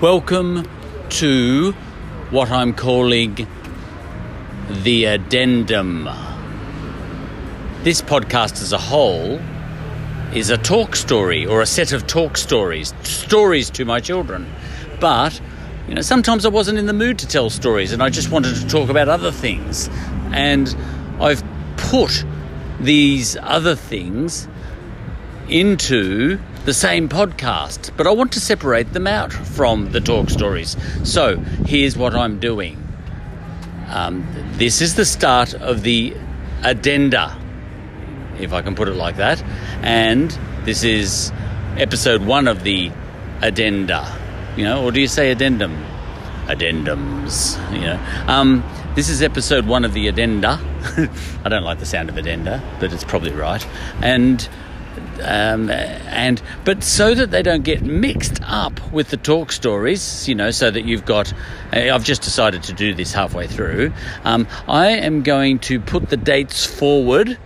Welcome to what I'm calling the addendum. This podcast as a whole is a talk story or a set of talk stories, stories to my children. But, you know, sometimes I wasn't in the mood to tell stories and I just wanted to talk about other things. And I've put these other things into the same podcast, but I want to separate them out from the talk stories. So here's what I'm doing. Um, this is the start of the addenda, if I can put it like that, and this is episode one of the addenda. You know, or do you say addendum? Addendums. You know. Um, this is episode one of the addenda. I don't like the sound of addenda, but it's probably right. And um, and but so that they don't get mixed up with the talk stories, you know, so that you've got. Uh, I've just decided to do this halfway through. Um, I am going to put the dates forward.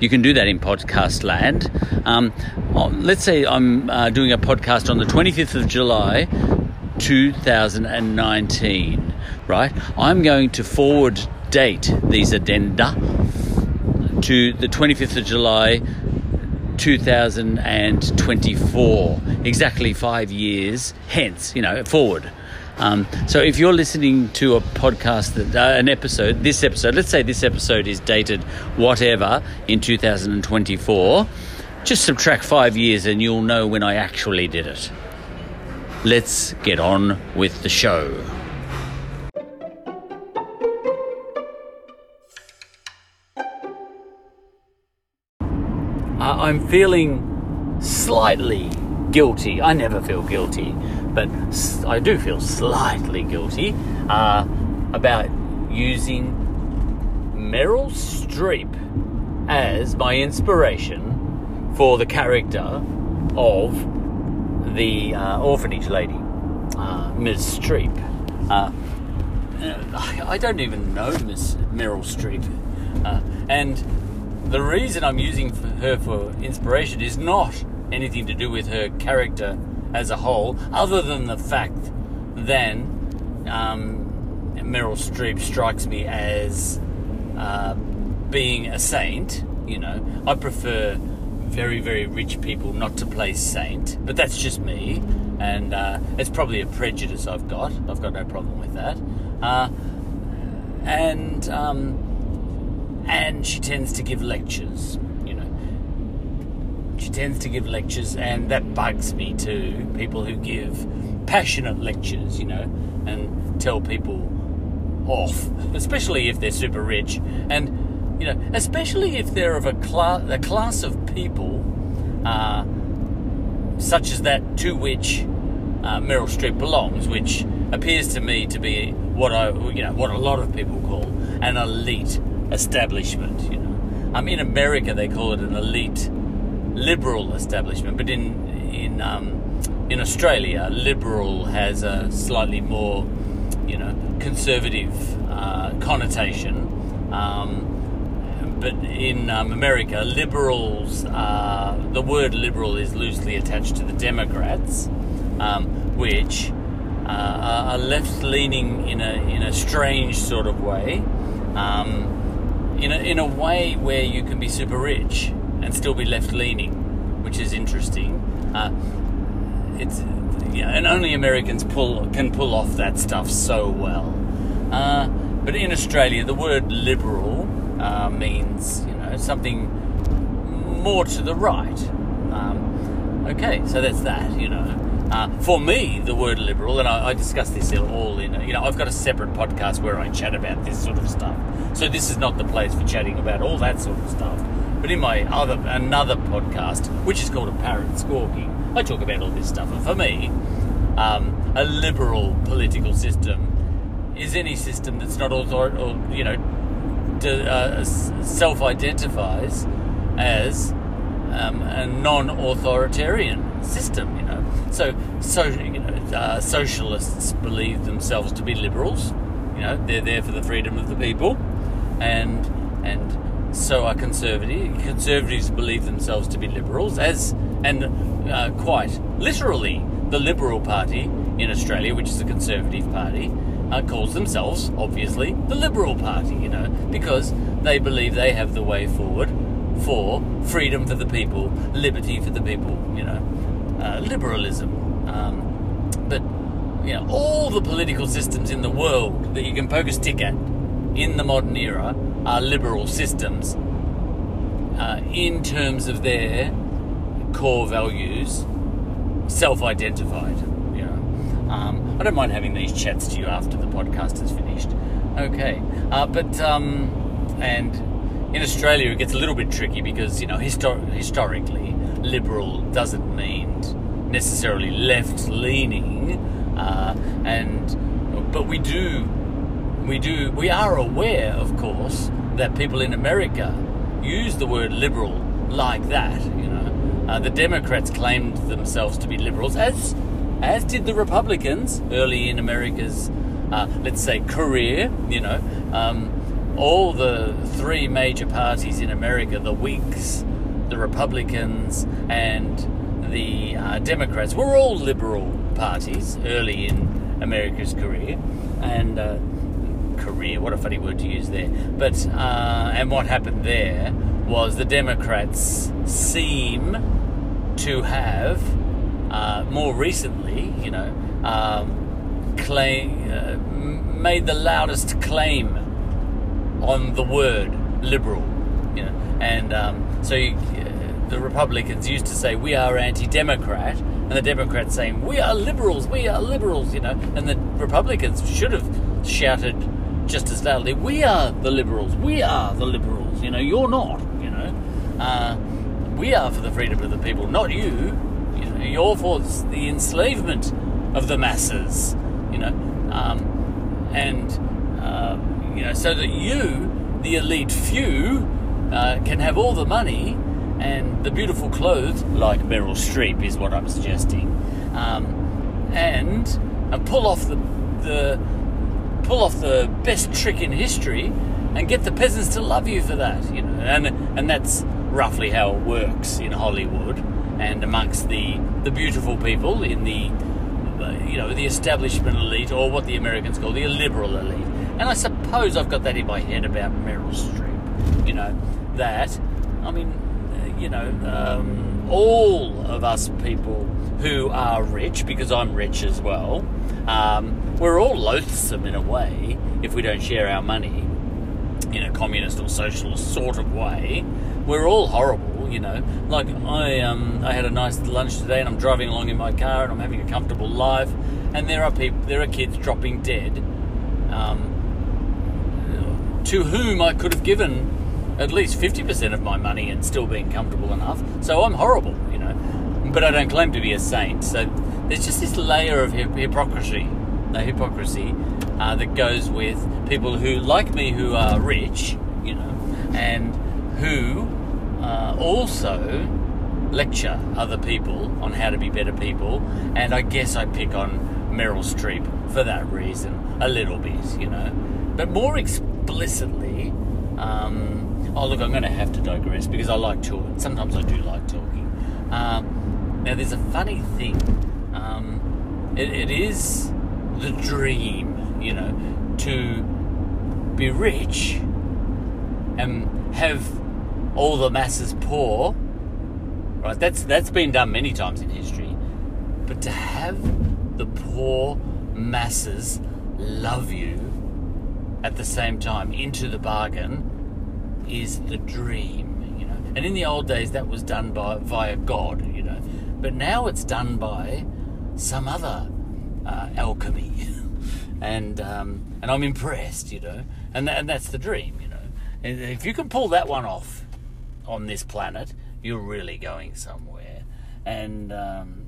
You can do that in podcast land. Um, let's say I'm uh, doing a podcast on the 25th of July, 2019. Right, I'm going to forward date these addenda to the 25th of July 2024, exactly five years hence, you know, forward. Um, so if you're listening to a podcast that uh, an episode, this episode, let's say this episode is dated whatever in 2024, just subtract five years and you'll know when I actually did it. Let's get on with the show. Uh, I'm feeling slightly guilty. I never feel guilty, but I do feel slightly guilty uh, about using Meryl Streep as my inspiration for the character of the uh, orphanage lady, uh, Ms. Streep. Uh, I don't even know Miss Meryl Streep, uh, and the reason I'm using her for inspiration is not anything to do with her character as a whole, other than the fact that um, Meryl Streep strikes me as uh, being a saint. You know, I prefer very, very rich people not to play saint, but that's just me, and uh, it's probably a prejudice I've got. I've got no problem with that. Uh, and um, and she tends to give lectures. You know, she tends to give lectures, and that bugs me too. People who give passionate lectures, you know, and tell people off, especially if they're super rich, and you know, especially if they're of a class, a class of people, uh, such as that to which uh, Meryl Streep belongs, which appears to me to be what I, you know, what a lot of people call an elite establishment. You know, um, in America they call it an elite liberal establishment, but in in um, in Australia, liberal has a slightly more, you know, conservative uh, connotation. Um, but in um, America, liberals, uh, the word liberal is loosely attached to the Democrats, um, which uh, are left leaning in a, in a strange sort of way. Um, in a, in a way where you can be super rich and still be left leaning, which is interesting. Uh, it's and only Americans pull can pull off that stuff so well. Uh, but in Australia, the word liberal uh, means you know something more to the right. Um, okay, so that's that. You know, uh, for me, the word liberal, and I, I discuss this all in, you know, I've got a separate podcast where I chat about this sort of stuff. So this is not the place for chatting about all that sort of stuff. But in my other another podcast, which is called A Parrot Squawking, I talk about all this stuff. And for me, um, a liberal political system is any system that's not author or you know uh, self-identifies as um, a non-authoritarian system. You know, so so you know, uh, socialists believe themselves to be liberals. You know, they're there for the freedom of the people, and and so are conservative. Conservatives believe themselves to be liberals, as and uh, quite literally the Liberal Party in Australia, which is a Conservative party, uh, calls themselves, obviously, the Liberal Party, you know, because they believe they have the way forward for freedom for the people, liberty for the people, you know, uh, liberalism. Um, but, you know, all the political systems in the world that you can poke a stick at in the modern era are liberal systems uh, in terms of their core values, self-identified. You know, um, I don't mind having these chats to you after the podcast is finished. Okay, uh, but um, and in Australia it gets a little bit tricky because you know histor- historically liberal doesn't mean necessarily left-leaning, uh, and but we do we do we are aware, of course, that people in America use the word liberal like that. You know, uh, the Democrats claimed themselves to be liberals, as as did the Republicans early in America's, uh, let's say, career. You know, um, all the three major parties in America, the Whigs, the Republicans, and the uh, Democrats, were all liberal parties early in America's career, and uh, career. What a funny word to use there. But uh, and what happened there was the Democrats seem to have uh, more recently, you know, um, claim uh, made the loudest claim on the word liberal, you know, and um, so you, uh, the Republicans used to say we are anti-democrat, and the Democrats saying we are liberals, we are liberals, you know, and the Republicans should have shouted just as loudly, we are the liberals, we are the liberals, you know, you're not, you know. Uh, we are for the freedom of the people, not you. You know, you're for the enslavement of the masses, you know. Um, and, uh, you know, so that you, the elite few, uh, can have all the money and the beautiful clothes, like Meryl Streep is what I'm suggesting, um, and, and pull off the, the pull off the best trick in history and get the peasants to love you for that, you know. And and that's roughly how it works in Hollywood and amongst the the beautiful people in the you know the establishment elite or what the Americans call the liberal elite. And I suppose I've got that in my head about Meryl Streep, you know, that I mean, you know, um, all of us people who are rich, because I'm rich as well, um, we're all loathsome in a way if we don't share our money in a communist or socialist sort of way. We're all horrible, you know. Like I, um, I had a nice lunch today, and I'm driving along in my car, and I'm having a comfortable life, and there are people, there are kids dropping dead, um, to whom I could have given at least 50% of my money and still being comfortable enough. So I'm horrible, you know. But I don't claim to be a saint. So there's just this layer of hypocrisy, the hypocrisy uh, that goes with people who, like me, who are rich, you know, and who uh, also lecture other people on how to be better people. And I guess I pick on Meryl Streep for that reason a little bit, you know. But more explicitly, um, Oh, look, I'm going to have to digress because I like talking. Sometimes I do like talking. Um, now, there's a funny thing. Um, it, it is the dream, you know, to be rich and have all the masses poor. Right? That's that's been done many times in history. But to have the poor masses love you at the same time into the bargain is the dream, you know. And in the old days, that was done by via God, you know. But now it's done by some other uh, alchemy, and um, and I'm impressed, you know. And and that's the dream, you know. And if you can pull that one off on this planet, you're really going somewhere. And um,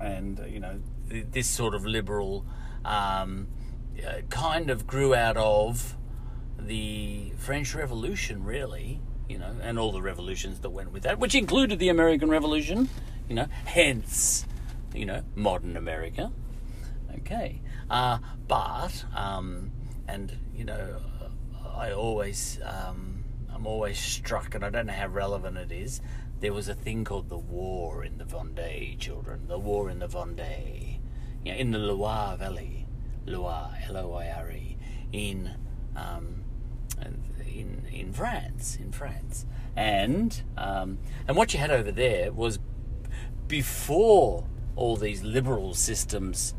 and you know this sort of liberal um, uh, kind of grew out of the French Revolution, really, you know, and all the revolutions that went with that, which included the American Revolution, you know, hence, you know, modern America. Okay. Uh, but, um, and, you know, I always, um, I'm always struck, and I don't know how relevant it is, there was a thing called the war in the Vendée, children. The war in the Vendée. You know, in the Loire Valley. Loire, L O I R E. In, um, in, in France. In France. And, um, and what you had over there was before all these liberal systems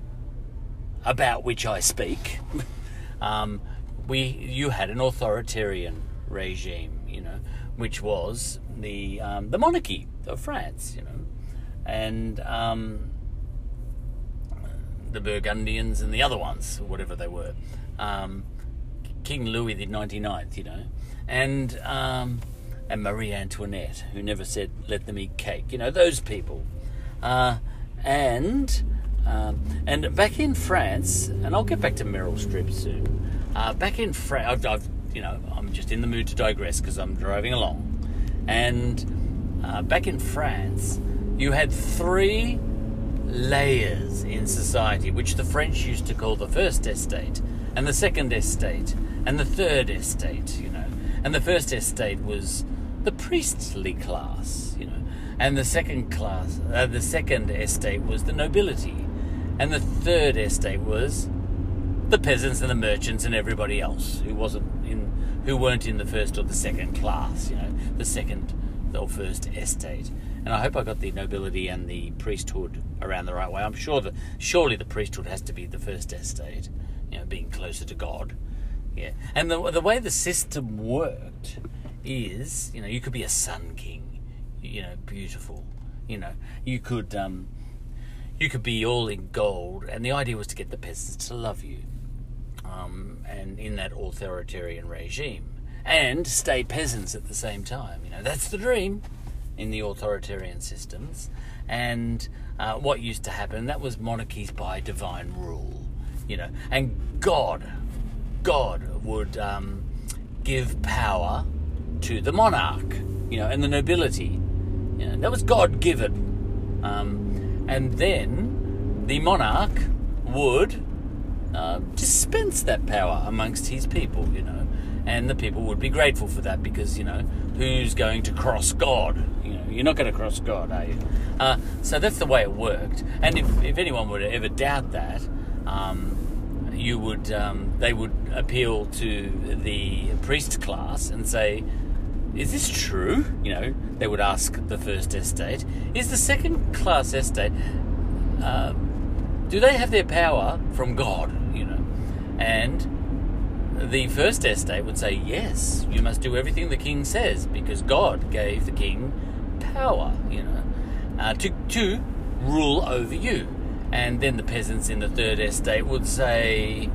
about which I speak, um, we you had an authoritarian regime, you know, which was the um, the monarchy of France, you know, and um, the Burgundians and the other ones, whatever they were, um, King Louis the 99th, you know, and um, and Marie Antoinette, who never said let them eat cake, you know, those people, uh, and. Um, and back in France, and I'll get back to Meryl Streep soon. Uh, back in France, I've, I've, you know, I'm just in the mood to digress because I'm driving along. And uh, back in France, you had three layers in society, which the French used to call the first estate, and the second estate, and the third estate, you know. And the first estate was the priestly class, you know, and the second class, uh, the second estate was the nobility, and the third estate was the peasants and the merchants and everybody else who wasn't in who weren't in the first or the second class, you know, the second or first estate. And I hope I got the nobility and the priesthood around the right way. I'm sure that surely the priesthood has to be the first estate, you know, being closer to God. Yeah. And the the way the system worked is, you know, you could be a sun king, you know, beautiful. You know, you could um, you could be all in gold, and the idea was to get the peasants to love you um, and in that authoritarian regime, and stay peasants at the same time. You know, that's the dream in the authoritarian systems. And uh, what used to happen, that was monarchies by divine rule, you know. And God, God would um, give power to the monarch, you know, and the nobility. You know, that was God given. Um, and then the monarch would uh, dispense that power amongst his people, you know, and the people would be grateful for that because, you know, who's going to cross God? You know, you're not going to cross God, are you? Uh, so that's the way it worked. And if, if anyone would ever doubt that, um, you would um, they would appeal to the priest class and say, "Is this true?" You know, they would ask the first estate, "Is the second class estate?" Uh, do they have their power from God? You know, and the first estate would say, yes, you must do everything the king says because God gave the king power, you know, uh, to, to rule over you. And then the peasants in the third estate would say,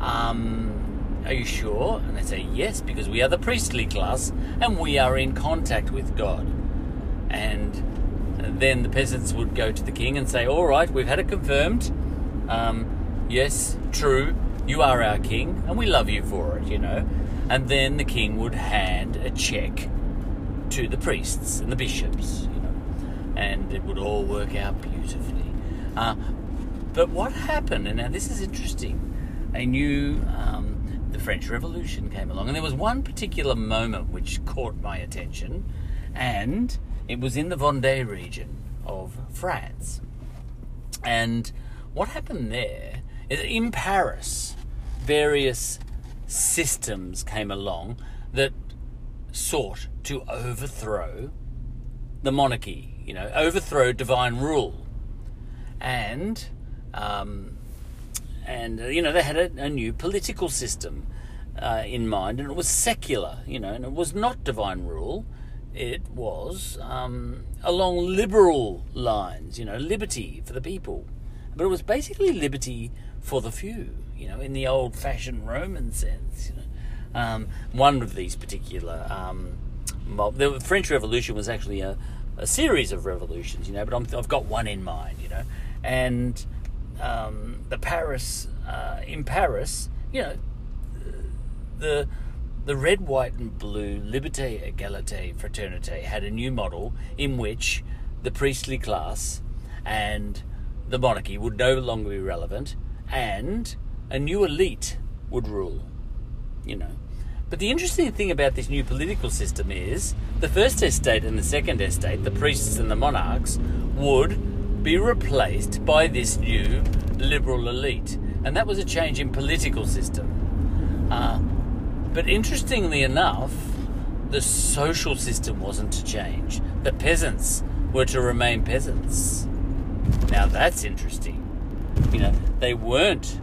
um, Are you sure? And they'd say, Yes, because we are the priestly class and we are in contact with God. And then the peasants would go to the king and say, All right, we've had it confirmed. Um, yes, true, you are our king, and we love you for it, you know. And then the king would hand a check to the priests and the bishops, you know, and it would all work out beautifully. Uh, but what happened, and now this is interesting, a new, um, the French Revolution came along, and there was one particular moment which caught my attention, and it was in the Vendée region of France. And what happened there is in Paris, various systems came along that sought to overthrow the monarchy, you know, overthrow divine rule. And, um, and uh, you know, they had a, a new political system uh, in mind, and it was secular, you know, and it was not divine rule. It was um, along liberal lines, you know, liberty for the people. But it was basically liberty for the few, you know, in the old fashioned Roman sense. You know. Um, one of these particular. Um, the French Revolution was actually a, a, series of revolutions, you know, but i have got one in mind, you know. And um, the Paris, uh, in Paris, you know, the the red, white, and blue Liberté, Égalité, Fraternité had a new model in which the priestly class and the monarchy would no longer be relevant, and a new elite would rule. You know, But the interesting thing about this new political system is the first estate and the second estate, the priests and the monarchs, would be replaced by this new liberal elite. And that was a change in political system. Uh, but interestingly enough, the social system wasn't to change. The peasants were to remain peasants. Now that's interesting. You know, they weren't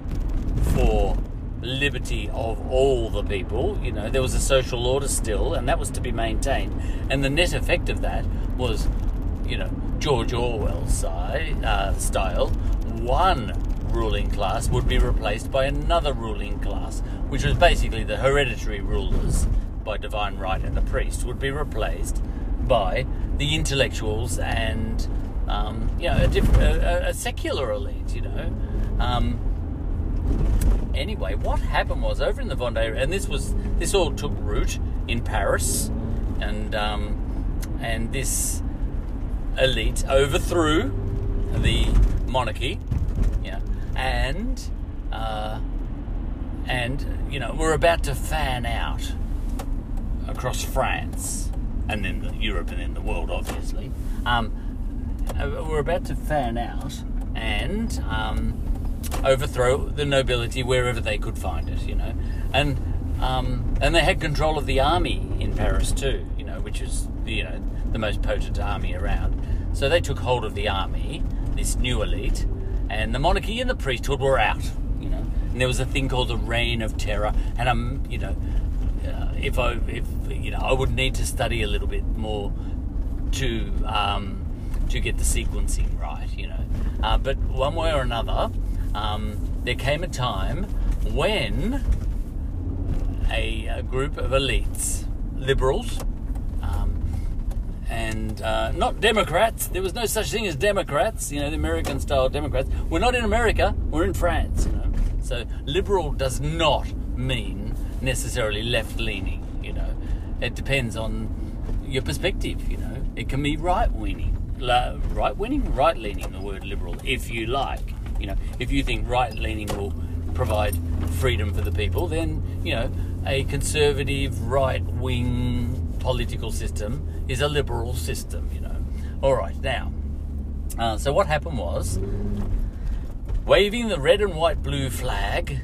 for liberty of all the people. You know, there was a social order still, and that was to be maintained. And the net effect of that was, you know, George Orwell's uh, style. One ruling class would be replaced by another ruling class, which was basically the hereditary rulers by divine right and the priest would be replaced by the intellectuals and um, you know a, diff- a, a, secular elite. You know. Um, anyway, what happened was over in the Vendée, and this was this all took root in Paris, and um, and this elite overthrew the monarchy, yeah, and uh, and you know we're about to fan out across France and then Europe and then the world, obviously. Um, uh, we're about to fan out and um, overthrow the nobility wherever they could find it, you know, and um, and they had control of the army in Paris too, you know, which is you know the most potent army around. So they took hold of the army, this new elite, and the monarchy and the priesthood were out, you know. And there was a thing called the Reign of Terror, and I'm, you know, uh, if I if you know I would need to study a little bit more to um, to get the sequencing right, you know. Uh, but one way or another, um, there came a time when a, a group of elites, liberals, and uh, not Democrats. There was no such thing as Democrats, you know, the American style Democrats. We're not in America, we're in France, you know. So liberal does not mean necessarily left leaning, you know. It depends on your perspective, you know. It can be right leaning. Right leaning, right leaning, the word liberal, if you like. You know, if you think right leaning will provide freedom for the people, then, you know, a conservative right wing political system is a liberal system, you know. All right, now, uh, so what happened was waving the red and white blue flag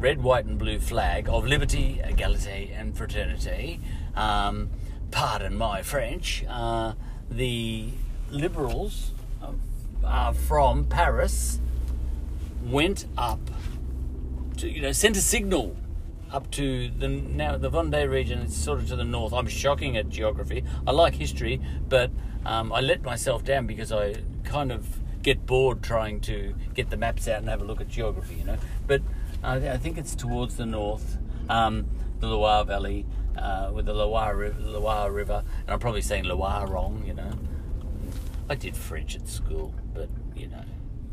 red, white, and blue flag of liberty, equality, and fraternity. Um, pardon my French. Uh, the liberals uh, from Paris went up to, you know, sent a signal up to the now the Vendée region. It's sort of to the north. I'm shocking at geography. I like history, but um, I let myself down because I kind of get bored trying to get the maps out and have a look at geography. You know, but I think it's towards the north, um, the Loire Valley, uh, with the Loire, Loire River, and I'm probably saying Loire wrong, you know. I did French at school, but you know,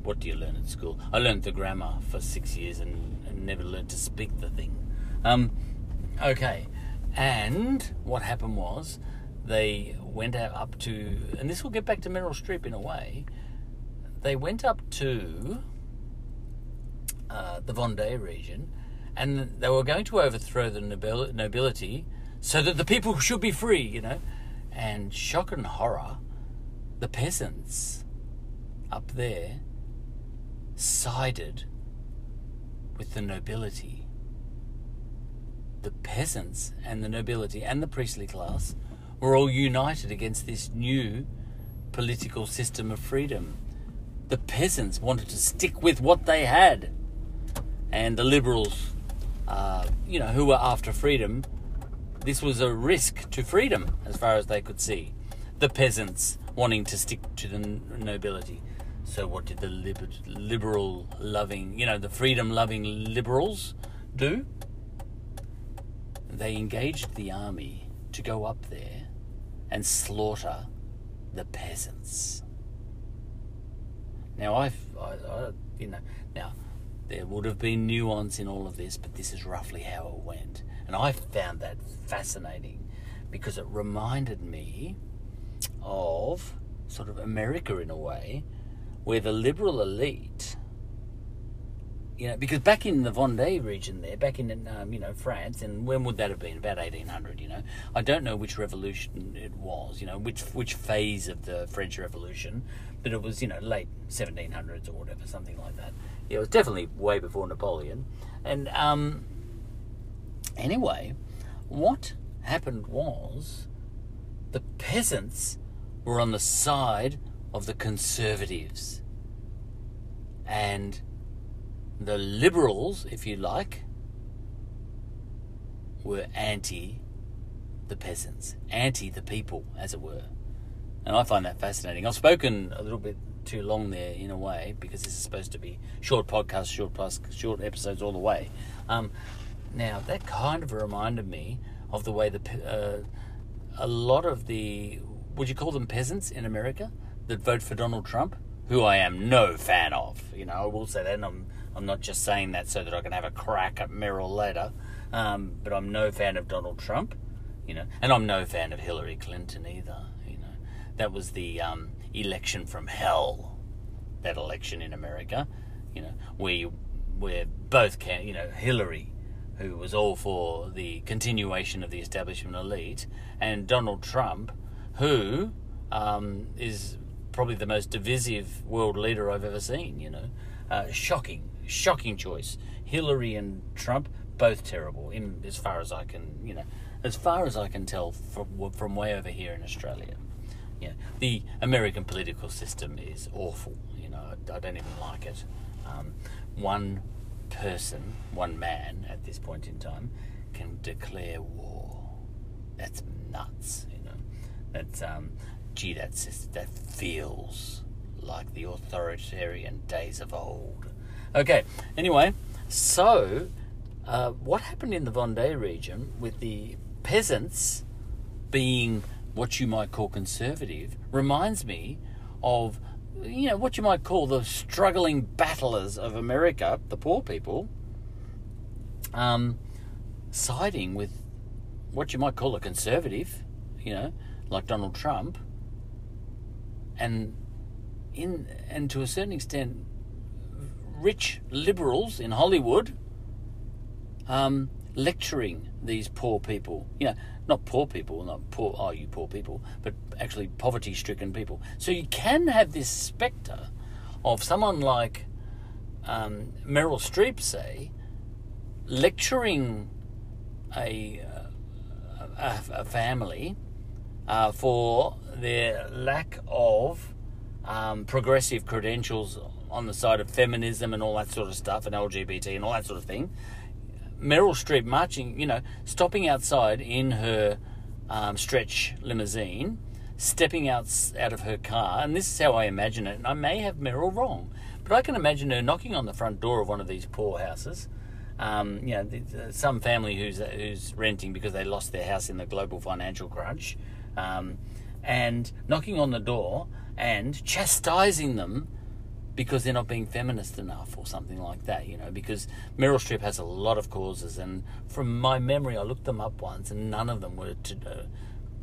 what do you learn at school? I learned the grammar for six years and, and never learned to speak the thing. Um, okay, and what happened was they went up to, and this will get back to Meryl Streep in a way. They went up to uh, the Vendée region, and they were going to overthrow the nobil- nobility so that the people should be free, you know. And shock and horror, the peasants up there sided with the nobility. The peasants and the nobility and the priestly class were all united against this new political system of freedom. The peasants wanted to stick with what they had and the liberals, uh, you know, who were after freedom, this was a risk to freedom as far as they could see. The peasants wanting to stick to the nobility. So, what did the liber- liberal loving, you know, the freedom loving liberals do? They engaged the army to go up there and slaughter the peasants. Now, I've, I, I, you know, now there would have been nuance in all of this, but this is roughly how it went. And I found that fascinating because it reminded me of sort of America in a way, where the liberal elite you know, because back in the Vendée region there, back in um, you know France, and when would that have been? About eighteen hundred. You know, I don't know which revolution it was. You know, which which phase of the French Revolution, but it was you know late seventeen hundreds or whatever, something like that. Yeah, it was definitely way before Napoleon. And um, anyway, what happened was the peasants were on the side of the conservatives, and the liberals, if you like, were anti the peasants, anti the people, as it were. And I find that fascinating. I've spoken a little bit too long there in a way because this is supposed to be short podcasts, short plus, short episodes all the way. Um, now that kind of reminded me of the way the uh, a lot of the would you call them peasants in America that vote for Donald Trump, who I am no fan of. You know, I will say that, and I'm I'm not just saying that so that I can have a crack at Meryl later. Um, but I'm no fan of Donald Trump, you know, and I'm no fan of Hillary Clinton either. You know, that was the um, election from hell. That election in America, you know, where where both can, you know, Hillary, who was all for the continuation of the establishment elite, and Donald Trump, who um, is probably the most divisive world leader I've ever seen. You know, uh, shocking shocking choice. Hillary and Trump, both terrible. In as far as I can, you know, as far as I can tell from from way over here in Australia. Yeah, the American political system is awful. You know, I, I don't even like it. Um, one person, one man at this point in time, can declare war. That's nuts. You know, that's um, gee, that's that feels like the authoritarian days of old. Okay, anyway, so uh, what happened in the Vendée region with the peasants being what you might call conservative reminds me of you know what you might call the struggling battlers of America, the poor people, um, siding with what you might call a conservative, you know, like Donald Trump, and in and to a certain extent rich liberals in Hollywood um, lecturing these poor people. You know, not poor people, not poor, oh, you poor people, but actually poverty stricken people. So you can have this spectre of someone like um, Meryl Streep, say, lecturing a, uh, a, a family uh, for their lack of um, progressive credentials on the side of feminism and all that sort of stuff and LGBT and all that sort of thing. Meryl Streep marching, you know, stopping outside in her um, stretch limousine, stepping out out of her car, and this is how I imagine it. And I may have Meryl wrong, but I can imagine her knocking on the front door of one of these poor houses. Um, you know, some family who's who's renting because they lost their house in the global financial crunch, um, and knocking on the door and chastising them because they're not being feminist enough or something like that, you know, because Meryl Streep has a lot of causes and from my memory I looked them up once and none of them were to, uh,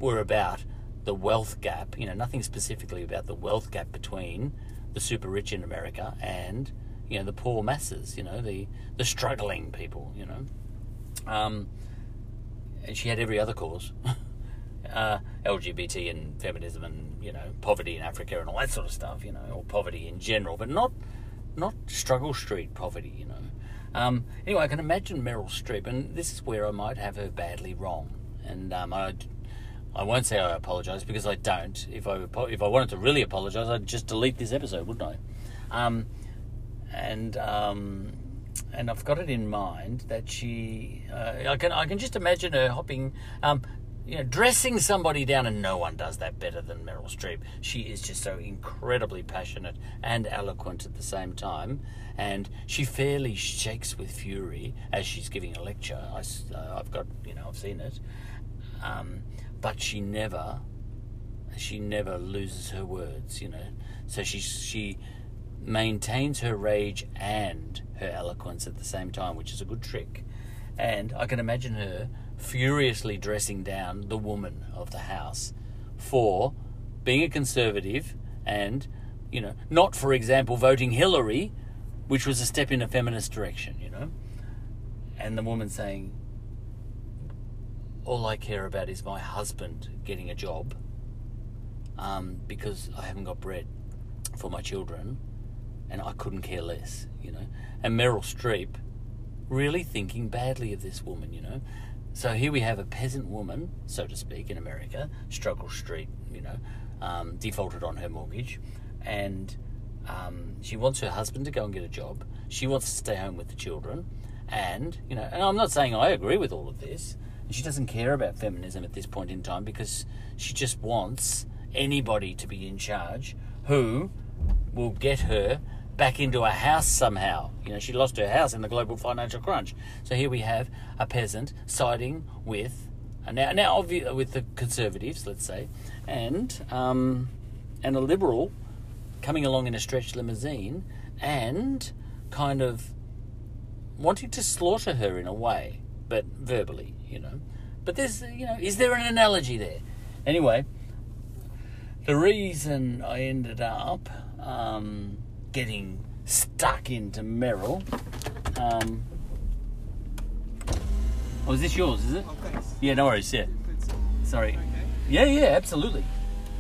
were about the wealth gap, you know, nothing specifically about the wealth gap between the super rich in America and you know the poor masses, you know, the the struggling people, you know. Um, and she had every other cause. uh, LGBT and feminism and you know poverty in Africa and all that sort of stuff, you know, or poverty in general, but not not struggle street poverty, you know. Um, anyway, I can imagine Meryl Streep, and this is where I might have her badly wrong, and um, I. I won't say I apologise because I don't. If I if I wanted to really apologise, I'd just delete this episode, wouldn't I? Um, and um, and I've got it in mind that she. Uh, I can I can just imagine her hopping. Um, you know, dressing somebody down, and no one does that better than Meryl Streep. She is just so incredibly passionate and eloquent at the same time, and she fairly shakes with fury as she's giving a lecture. I, have uh, got, you know, I've seen it, um, but she never, she never loses her words. You know, so she she maintains her rage and her eloquence at the same time, which is a good trick. And I can imagine her furiously dressing down the woman of the house for being a conservative and, you know, not, for example, voting Hillary, which was a step in a feminist direction, you know. And the woman saying, All I care about is my husband getting a job um, because I haven't got bread for my children and I couldn't care less, you know. And Meryl Streep really thinking badly of this woman, you know. So here we have a peasant woman, so to speak, in America, struggle street, you know, um, defaulted on her mortgage, and um, she wants her husband to go and get a job. She wants to stay home with the children, and you know, and I'm not saying I agree with all of this. She doesn't care about feminism at this point in time because she just wants anybody to be in charge who will get her back into a house somehow. You know, she lost her house in the global financial crunch. So here we have a peasant siding with now now obviously with the conservatives, let's say, and um, and a liberal coming along in a stretched limousine and kind of wanting to slaughter her in a way, but verbally, you know. But there's, you know, is there an analogy there? Anyway, the reason I ended up um, getting stuck into Meryl. Um, oh, is this yours? Is it? Oh, thanks. Yeah, no worries. Yeah, sorry. Okay. Yeah, yeah, absolutely.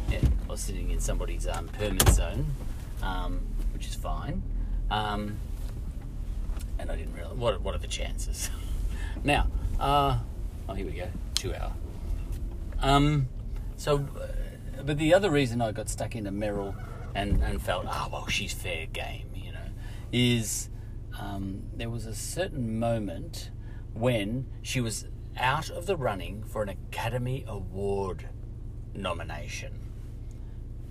Yeah, I was sitting in somebody's um, permit zone, um, which is fine. Um, and I didn't realize what what are the chances. now, uh, oh, here we go, two hour. Um, so, uh, but the other reason I got stuck into Meryl and and felt, oh well, she's fair game, you know, is um, there was a certain moment when she was out of the running for an Academy Award nomination.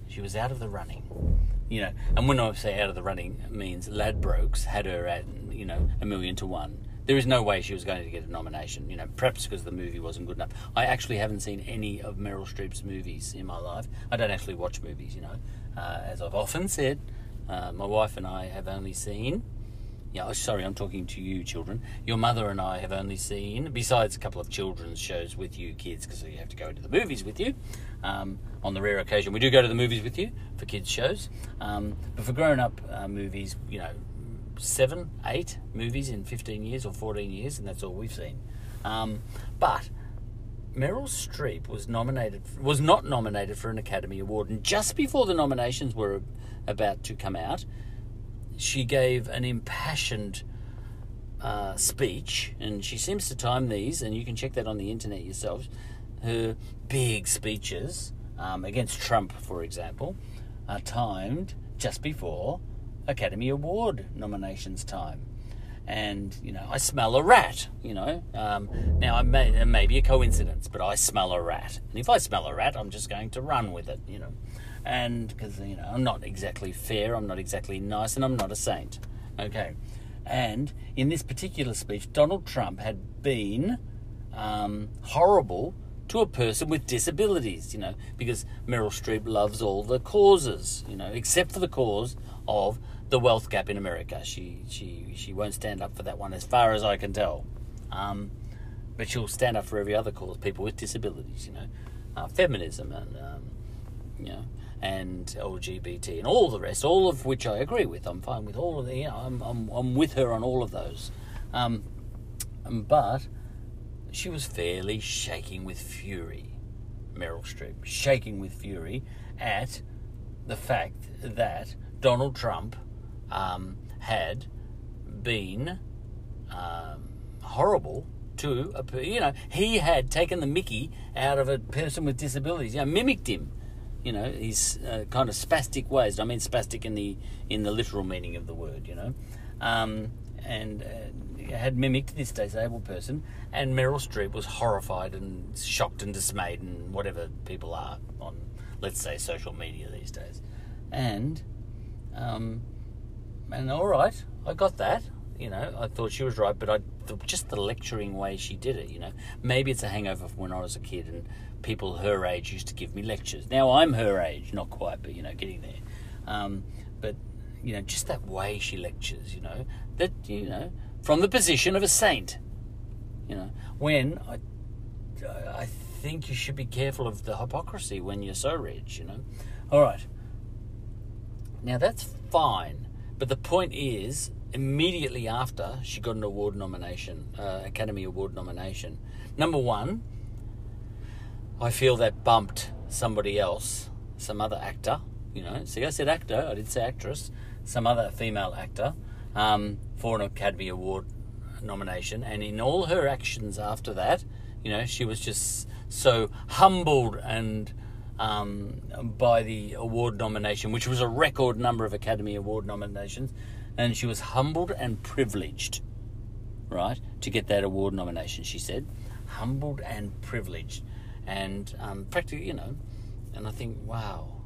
She was out of the running, you know. And when I say out of the running, it means Ladbrokes had her at you know a million to one. There is no way she was going to get a nomination, you know. Perhaps because the movie wasn't good enough. I actually haven't seen any of Meryl Streep's movies in my life. I don't actually watch movies, you know. Uh, as I've often said, uh, my wife and I have only seen yeah, oh, sorry, I'm talking to you, children. Your mother and I have only seen, besides a couple of children's shows with you kids, because you have to go to the movies with you. Um, on the rare occasion, we do go to the movies with you for kids' shows. Um, but for grown up uh, movies, you know, seven, eight movies in 15 years or 14 years, and that's all we've seen. Um, but Meryl Streep was nominated, was not nominated for an Academy Award, and just before the nominations were about to come out, she gave an impassioned uh, speech, and she seems to time these, and you can check that on the internet yourself. Her big speeches um, against Trump, for example, are timed just before Academy Award nominations time. And you know, I smell a rat. You know, um, now it may, it may be a coincidence, but I smell a rat, and if I smell a rat, I'm just going to run with it. You know and because you know I'm not exactly fair, I'm not exactly nice, and I'm not a saint. Okay, and in this particular speech, Donald Trump had been um, horrible to a person with disabilities. You know, because Meryl Streep loves all the causes. You know, except for the cause of the wealth gap in America. She she she won't stand up for that one, as far as I can tell. Um, but she'll stand up for every other cause, people with disabilities. You know, uh, feminism and um, you know and LGBT and all the rest, all of which I agree with. I'm fine with all of the, you know, I'm, I'm, I'm with her on all of those. Um, but she was fairly shaking with fury, Meryl Streep, shaking with fury at the fact that Donald Trump um, had been um, horrible to a, you know he had taken the Mickey out of a person with disabilities, you know, mimicked him you know, his uh, kind of spastic ways. I mean, spastic in the in the literal meaning of the word, you know, um, and uh, had mimicked this disabled person. And Meryl Streep was horrified and shocked and dismayed, and whatever people are on, let's say, social media these days. And, um, and all right, I got that. You know, I thought she was right, but I just the lecturing way she did it. You know, maybe it's a hangover from when I was a kid and people her age used to give me lectures. Now I'm her age, not quite, but you know, getting there. Um, but you know, just that way she lectures, you know, that you know, from the position of a saint, you know, when I, I think you should be careful of the hypocrisy when you're so rich, you know. All right. Now that's fine, but the point is, immediately after she got an award nomination, uh, Academy Award nomination, number one, I feel that bumped somebody else, some other actor. You know, see, I said actor, I didn't say actress. Some other female actor um, for an Academy Award nomination, and in all her actions after that, you know, she was just so humbled and um, by the award nomination, which was a record number of Academy Award nominations, and she was humbled and privileged, right, to get that award nomination. She said, humbled and privileged, and um, practically, you know, and I think, wow,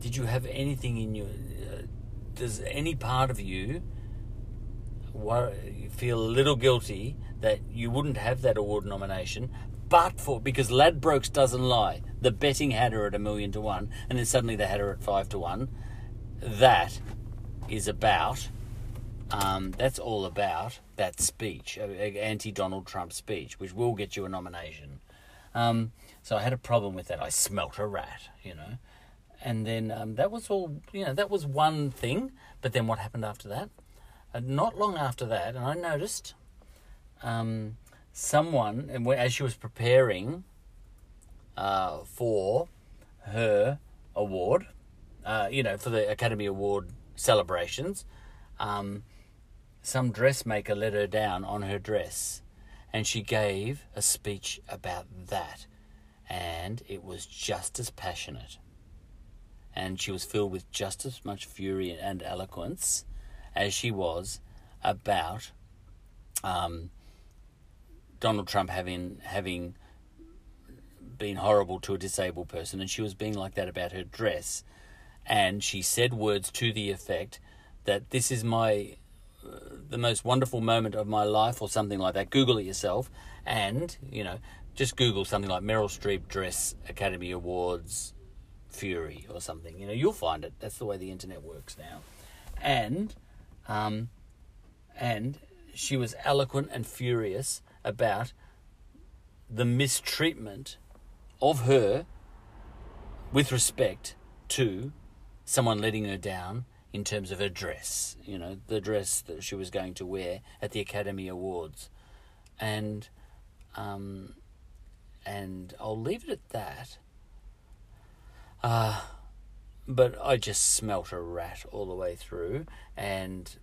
did you have anything in your? Uh, does any part of you feel a little guilty that you wouldn't have that award nomination, but for because Ladbrokes doesn't lie. The betting had her at a million to one, and then suddenly they had her at five to one. That is about. Um, that's all about that speech, uh, anti Donald Trump speech, which will get you a nomination. Um, so I had a problem with that. I smelt a rat, you know. And then um, that was all, you know, that was one thing. But then what happened after that? Uh, not long after that, and I noticed um, someone, as she was preparing uh, for her award, uh, you know, for the Academy Award celebrations, um, some dressmaker let her down on her dress, and she gave a speech about that, and it was just as passionate, and she was filled with just as much fury and eloquence as she was about um, Donald Trump having having been horrible to a disabled person, and she was being like that about her dress, and she said words to the effect that this is my uh, the most wonderful moment of my life, or something like that. Google it yourself, and you know, just Google something like Meryl Streep dress Academy Awards fury or something. You know, you'll find it. That's the way the internet works now, and um, and she was eloquent and furious about the mistreatment of her with respect to someone letting her down in terms of her dress, you know, the dress that she was going to wear at the Academy Awards. And um, and I'll leave it at that. Uh, but I just smelt a rat all the way through and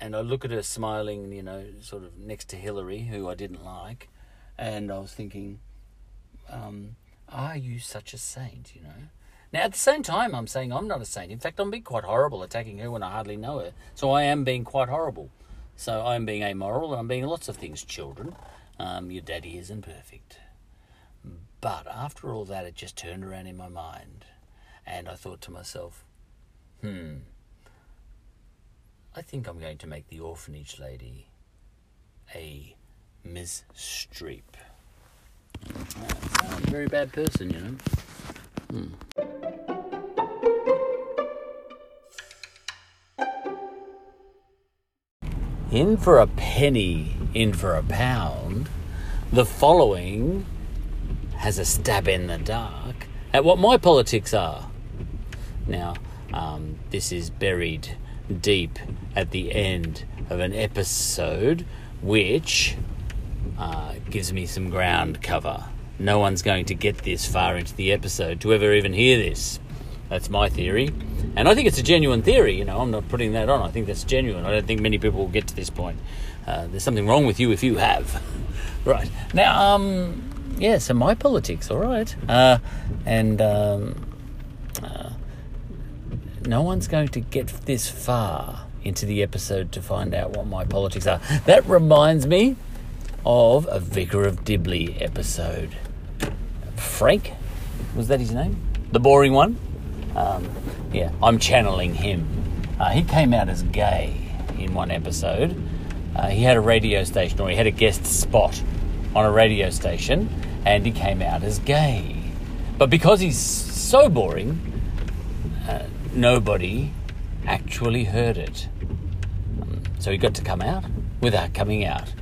and I look at her smiling, you know, sort of next to Hillary, who I didn't like, and I was thinking, um, are you such a saint, you know? Now, at the same time, I'm saying I'm not a saint. In fact, I'm being quite horrible attacking her when I hardly know her. So I am being quite horrible. So I'm being amoral and I'm being lots of things, children. Um, your daddy isn't perfect. But after all that, it just turned around in my mind. And I thought to myself, hmm, I think I'm going to make the orphanage lady a Miss Streep. I'm a very bad person, you know. Hmm. In for a penny, in for a pound, the following has a stab in the dark at what my politics are. Now, um, this is buried deep at the end of an episode, which uh, gives me some ground cover. No one's going to get this far into the episode to ever even hear this. That's my theory. And I think it's a genuine theory, you know, I'm not putting that on. I think that's genuine. I don't think many people will get to this point. Uh, there's something wrong with you if you have. right. Now, um, yeah, so my politics, all right. Uh, and um, no one's going to get this far into the episode to find out what my politics are. That reminds me of a Vicar of Dibley episode. Frank, was that his name? The boring one? Um, yeah, I'm channeling him. Uh, he came out as gay in one episode. Uh, he had a radio station, or he had a guest spot on a radio station, and he came out as gay. But because he's so boring, nobody actually heard it. So he got to come out without coming out.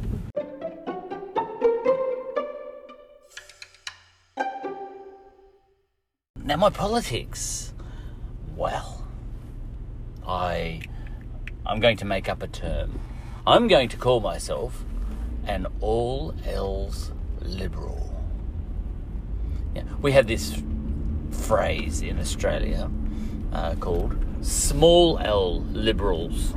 Now, my politics. Well, I I'm going to make up a term. I'm going to call myself an all L liberal. Yeah, we have this phrase in Australia uh, called small L liberals.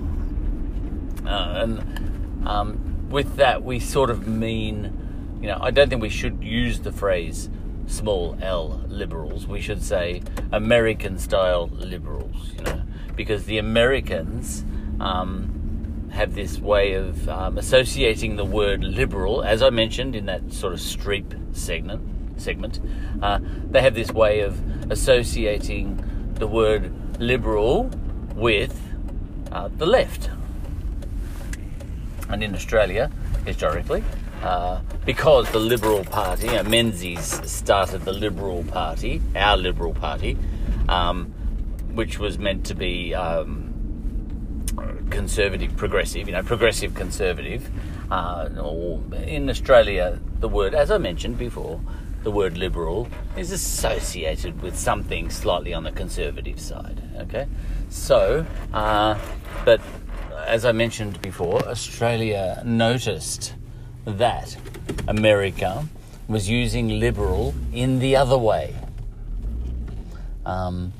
Uh, and um, with that, we sort of mean, you know, I don't think we should use the phrase small L liberals. We should say American style liberals, you know, because the Americans um, have this way of um, associating the word liberal, as I mentioned in that sort of streep segment. Segment, uh, they have this way of associating the word liberal with uh, the left. And in Australia, historically, uh, because the Liberal Party, uh, Menzies started the Liberal Party, our Liberal Party, um, which was meant to be um, conservative, progressive, you know, progressive conservative. Uh, in Australia, the word, as I mentioned before, the word liberal is associated with something slightly on the conservative side. Okay, so, uh, but as I mentioned before, Australia noticed that America was using liberal in the other way. Um,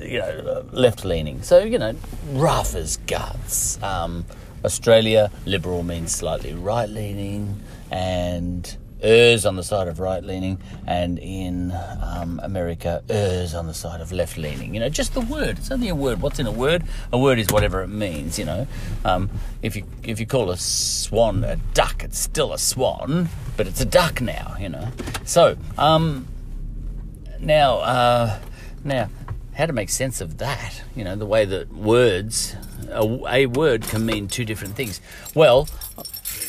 you know, left leaning. So, you know, rough as guts. Um, Australia, liberal means slightly right leaning, and errs on the side of right leaning, and in um, America, errs on the side of left leaning. You know, just the word. It's only a word. What's in a word? A word is whatever it means. You know, um, if you if you call a swan a duck, it's still a swan, but it's a duck now. You know, so um, now uh, now how to make sense of that? You know, the way that words a, a word can mean two different things. Well,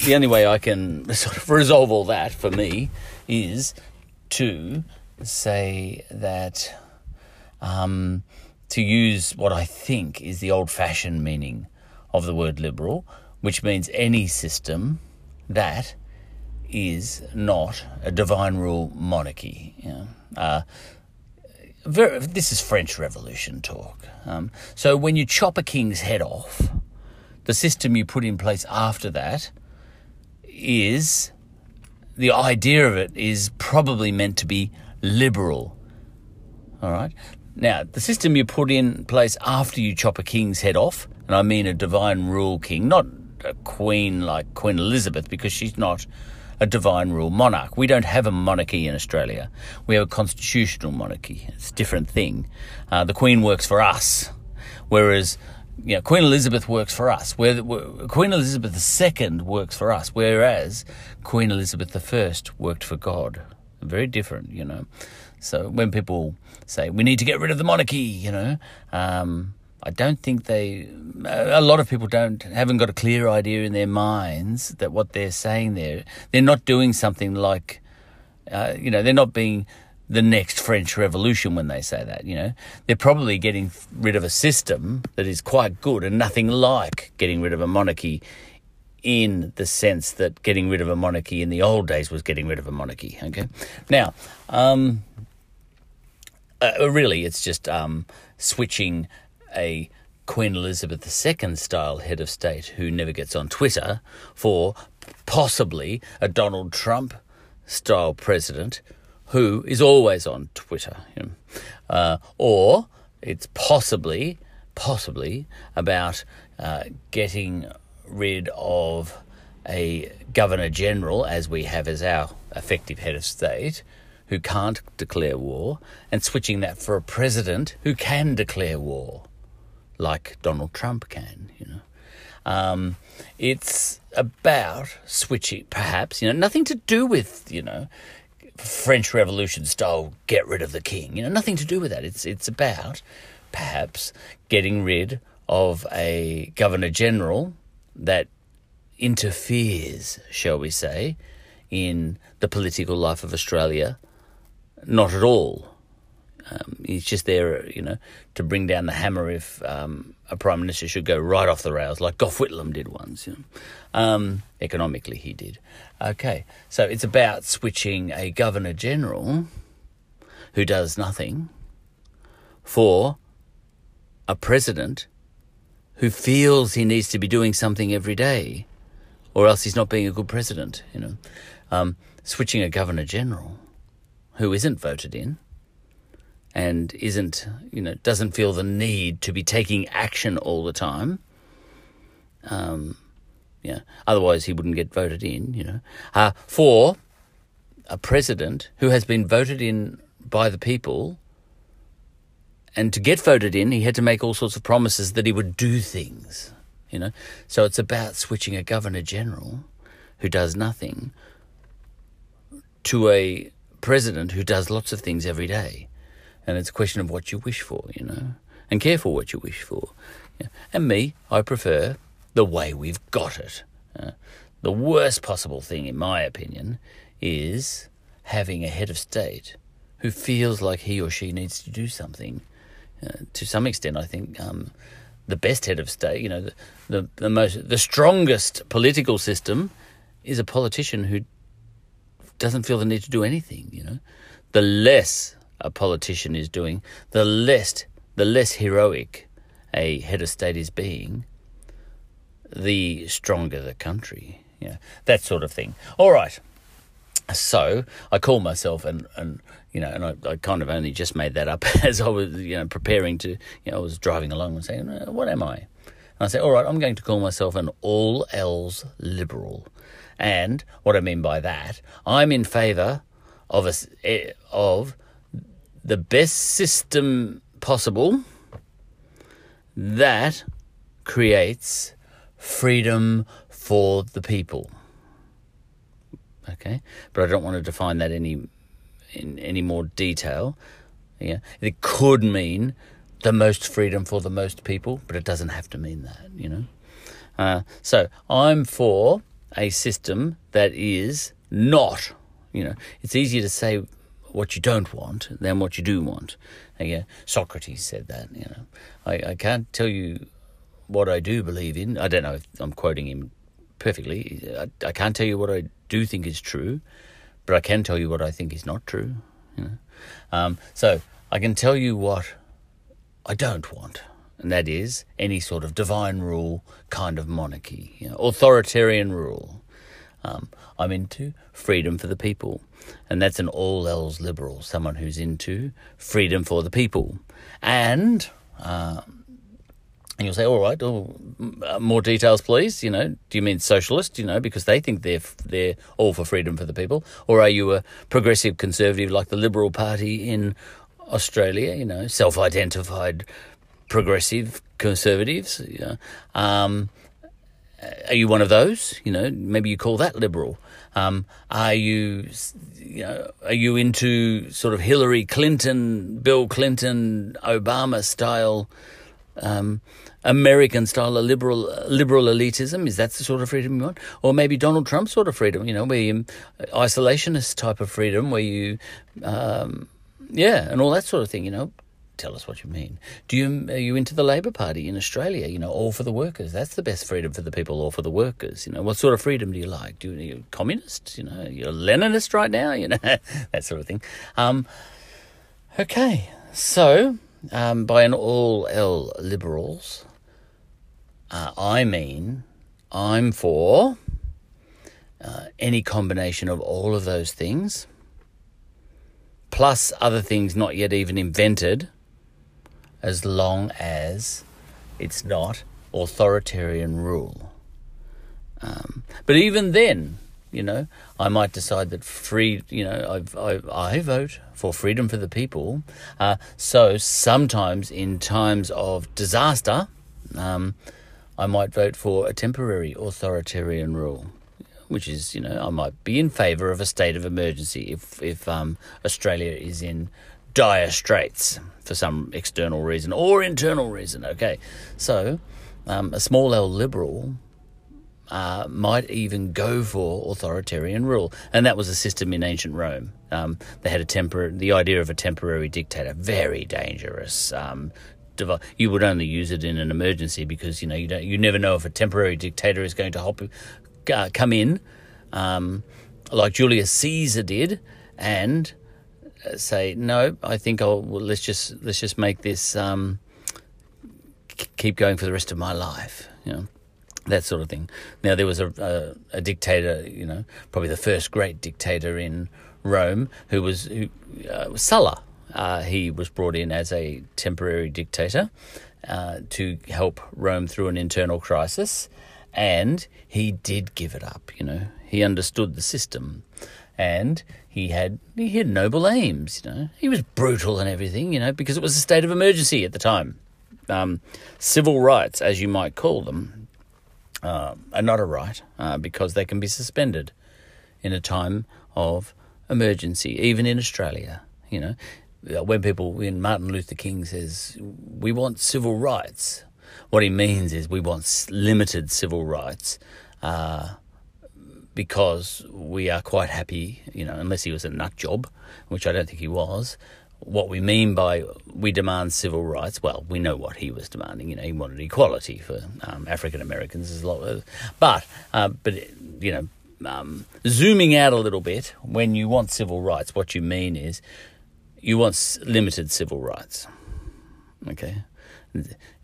the only way I can sort of resolve all that for me is to say that um, to use what I think is the old fashioned meaning of the word liberal, which means any system that is not a divine rule monarchy. Uh, very, this is French Revolution talk. Um, so when you chop a king's head off, the system you put in place after that is the idea of it is probably meant to be liberal. All right. Now, the system you put in place after you chop a king's head off, and I mean a divine rule king, not a queen like Queen Elizabeth, because she's not a divine rule monarch. We don't have a monarchy in Australia. We have a constitutional monarchy. It's a different thing. Uh, the Queen works for us, whereas you know, Queen Elizabeth works for us. Where, Queen Elizabeth II works for us, whereas Queen Elizabeth I worked for God. Very different, you know. So when people say we need to get rid of the monarchy, you know, um, I don't think they. A lot of people don't haven't got a clear idea in their minds that what they're saying there. They're not doing something like, uh, you know, they're not being the next French Revolution when they say that. You know, they're probably getting rid of a system that is quite good and nothing like getting rid of a monarchy. In the sense that getting rid of a monarchy in the old days was getting rid of a monarchy. Okay, now, um, uh, really, it's just um, switching a Queen Elizabeth II style head of state who never gets on Twitter for possibly a Donald Trump style president who is always on Twitter. You know? uh, or it's possibly, possibly about uh, getting rid of a governor general, as we have as our effective head of state, who can't declare war, and switching that for a president who can declare war like Donald Trump can, you know. Um, it's about switching, perhaps, you know, nothing to do with, you know, French Revolution style get rid of the king, you know, nothing to do with that. It's, it's about perhaps getting rid of a governor general that interferes, shall we say, in the political life of Australia. Not at all um, he's just there, you know, to bring down the hammer if um, a prime minister should go right off the rails, like Gough Whitlam did once. You know. um, economically, he did. Okay, so it's about switching a governor general who does nothing for a president who feels he needs to be doing something every day, or else he's not being a good president. You know, um, switching a governor general who isn't voted in and isn't, you know, doesn't feel the need to be taking action all the time. Um, yeah, otherwise he wouldn't get voted in. You know, uh, for a president who has been voted in by the people and to get voted in, he had to make all sorts of promises that he would do things, you know. So it's about switching a governor general who does nothing to a president who does lots of things every day. And it's a question of what you wish for, you know, and careful what you wish for. Yeah. And me, I prefer the way we've got it. Uh, the worst possible thing, in my opinion, is having a head of state who feels like he or she needs to do something uh, to some extent, I think um, the best head of state, you know, the, the, the most, the strongest political system is a politician who doesn't feel the need to do anything. You know, the less a politician is doing, the less the less heroic a head of state is being, the stronger the country. Yeah, that sort of thing. All right. So I call myself and and you know, and I, I, kind of only just made that up as I was, you know, preparing to, you know, I was driving along and saying, uh, what am I? And I say, all right, I'm going to call myself an all L liberal. And what I mean by that, I'm in favour of a, eh, of the best system possible that creates freedom for the people. Okay, but I don't want to define that any in any more detail. Yeah, it could mean the most freedom for the most people, but it doesn't have to mean that. You know, uh, so I'm for a system that is not. You know, it's easier to say what you don't want than what you do want. Yeah, Socrates said that. You know, I, I can't tell you what I do believe in. I don't know if I'm quoting him perfectly. I, I can't tell you what I do think is true, but I can tell you what I think is not true. You know? um, so I can tell you what I don't want, and that is any sort of divine rule kind of monarchy, you know, authoritarian rule. Um, I'm into freedom for the people, and that's an all L liberal, someone who's into freedom for the people, and. Uh, and you'll say, all right, oh, more details, please. You know, do you mean socialist? You know, because they think they're they're all for freedom for the people, or are you a progressive conservative like the Liberal Party in Australia? You know, self-identified progressive conservatives. You know, um, are you one of those? You know, maybe you call that liberal. Um, are you, you know, are you into sort of Hillary Clinton, Bill Clinton, Obama style? Um, American style of liberal liberal elitism? Is that the sort of freedom you want? Or maybe Donald Trump sort of freedom, you know, where you isolationist type of freedom, where you, um, yeah, and all that sort of thing. You know, tell us what you mean. Do you are you into the Labor Party in Australia? You know, all for the workers. That's the best freedom for the people, all for the workers. You know, what sort of freedom do you like? Do you, are communist? You know, you're Leninist right now. You know, that sort of thing. Um, okay, so um, by an all L liberals, uh, I mean I'm for uh, any combination of all of those things, plus other things not yet even invented, as long as it's not authoritarian rule. Um, but even then, you know, I might decide that free, you know, I, I, I vote for freedom for the people. Uh, so sometimes in times of disaster, um, I might vote for a temporary authoritarian rule, which is, you know, I might be in favour of a state of emergency if, if um, Australia is in dire straits for some external reason or internal reason. Okay, so um, a small L liberal uh, might even go for authoritarian rule, and that was a system in ancient Rome. Um, they had a tempor- the idea of a temporary dictator, very dangerous. Um, you would only use it in an emergency because you know you don't, you never know if a temporary dictator is going to hop, uh, come in, um, like Julius Caesar did, and say no. I think I'll well, let's just let's just make this um, keep going for the rest of my life. You know, that sort of thing. Now there was a, a, a dictator, you know, probably the first great dictator in Rome, who was who, uh, Sulla. Uh, he was brought in as a temporary dictator uh, to help Rome through an internal crisis, and he did give it up. You know, he understood the system, and he had he had noble aims. You know, he was brutal and everything. You know, because it was a state of emergency at the time. Um, civil rights, as you might call them, uh, are not a right uh, because they can be suspended in a time of emergency, even in Australia. You know, when people, when Martin Luther King says, we want civil rights, what he means is we want limited civil rights uh, because we are quite happy, you know, unless he was a nut job, which I don't think he was. What we mean by we demand civil rights, well, we know what he was demanding. You know, he wanted equality for um, African Americans, as lot, but uh, but you know, um, zooming out a little bit, when you want civil rights, what you mean is you want limited civil rights. Okay,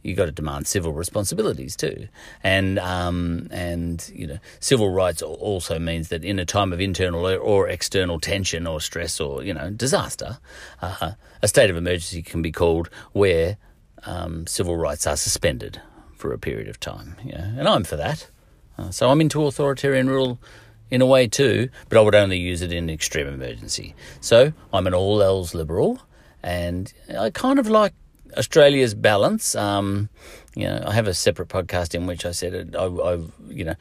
you got to demand civil responsibilities too, and um, and you know civil rights also means that in a time of internal or external tension or stress or you know disaster, uh, a state of emergency can be called where um, civil rights are suspended for a period of time. Yeah, and I'm for that. Uh, so I'm into authoritarian rule in a way too, but I would only use it in extreme emergency. So I'm an all L liberal, and I kind of like Australia's balance. Um, you know, I have a separate podcast in which I said I, I you know,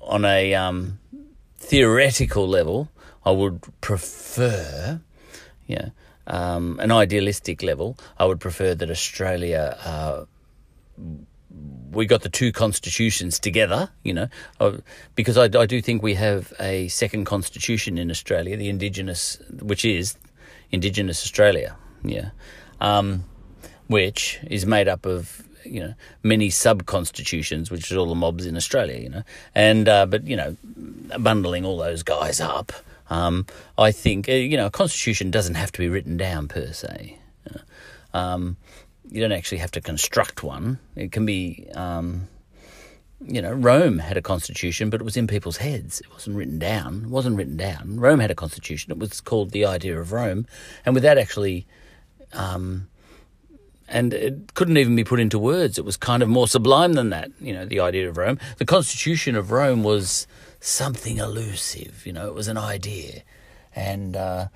on a um, theoretical level, I would prefer, yeah, um, an idealistic level, I would prefer that Australia. Uh, we got the two constitutions together, you know, uh, because I, I, do think we have a second constitution in Australia, the Indigenous, which is Indigenous Australia, yeah, um, which is made up of you know many sub constitutions, which is all the mobs in Australia, you know, and uh, but you know, bundling all those guys up, um, I think uh, you know a constitution doesn't have to be written down per se. Um, you don't actually have to construct one. It can be, um, you know, Rome had a constitution, but it was in people's heads. It wasn't written down. It wasn't written down. Rome had a constitution. It was called the idea of Rome, and without actually, um, and it couldn't even be put into words. It was kind of more sublime than that. You know, the idea of Rome. The constitution of Rome was something elusive. You know, it was an idea, and. Uh,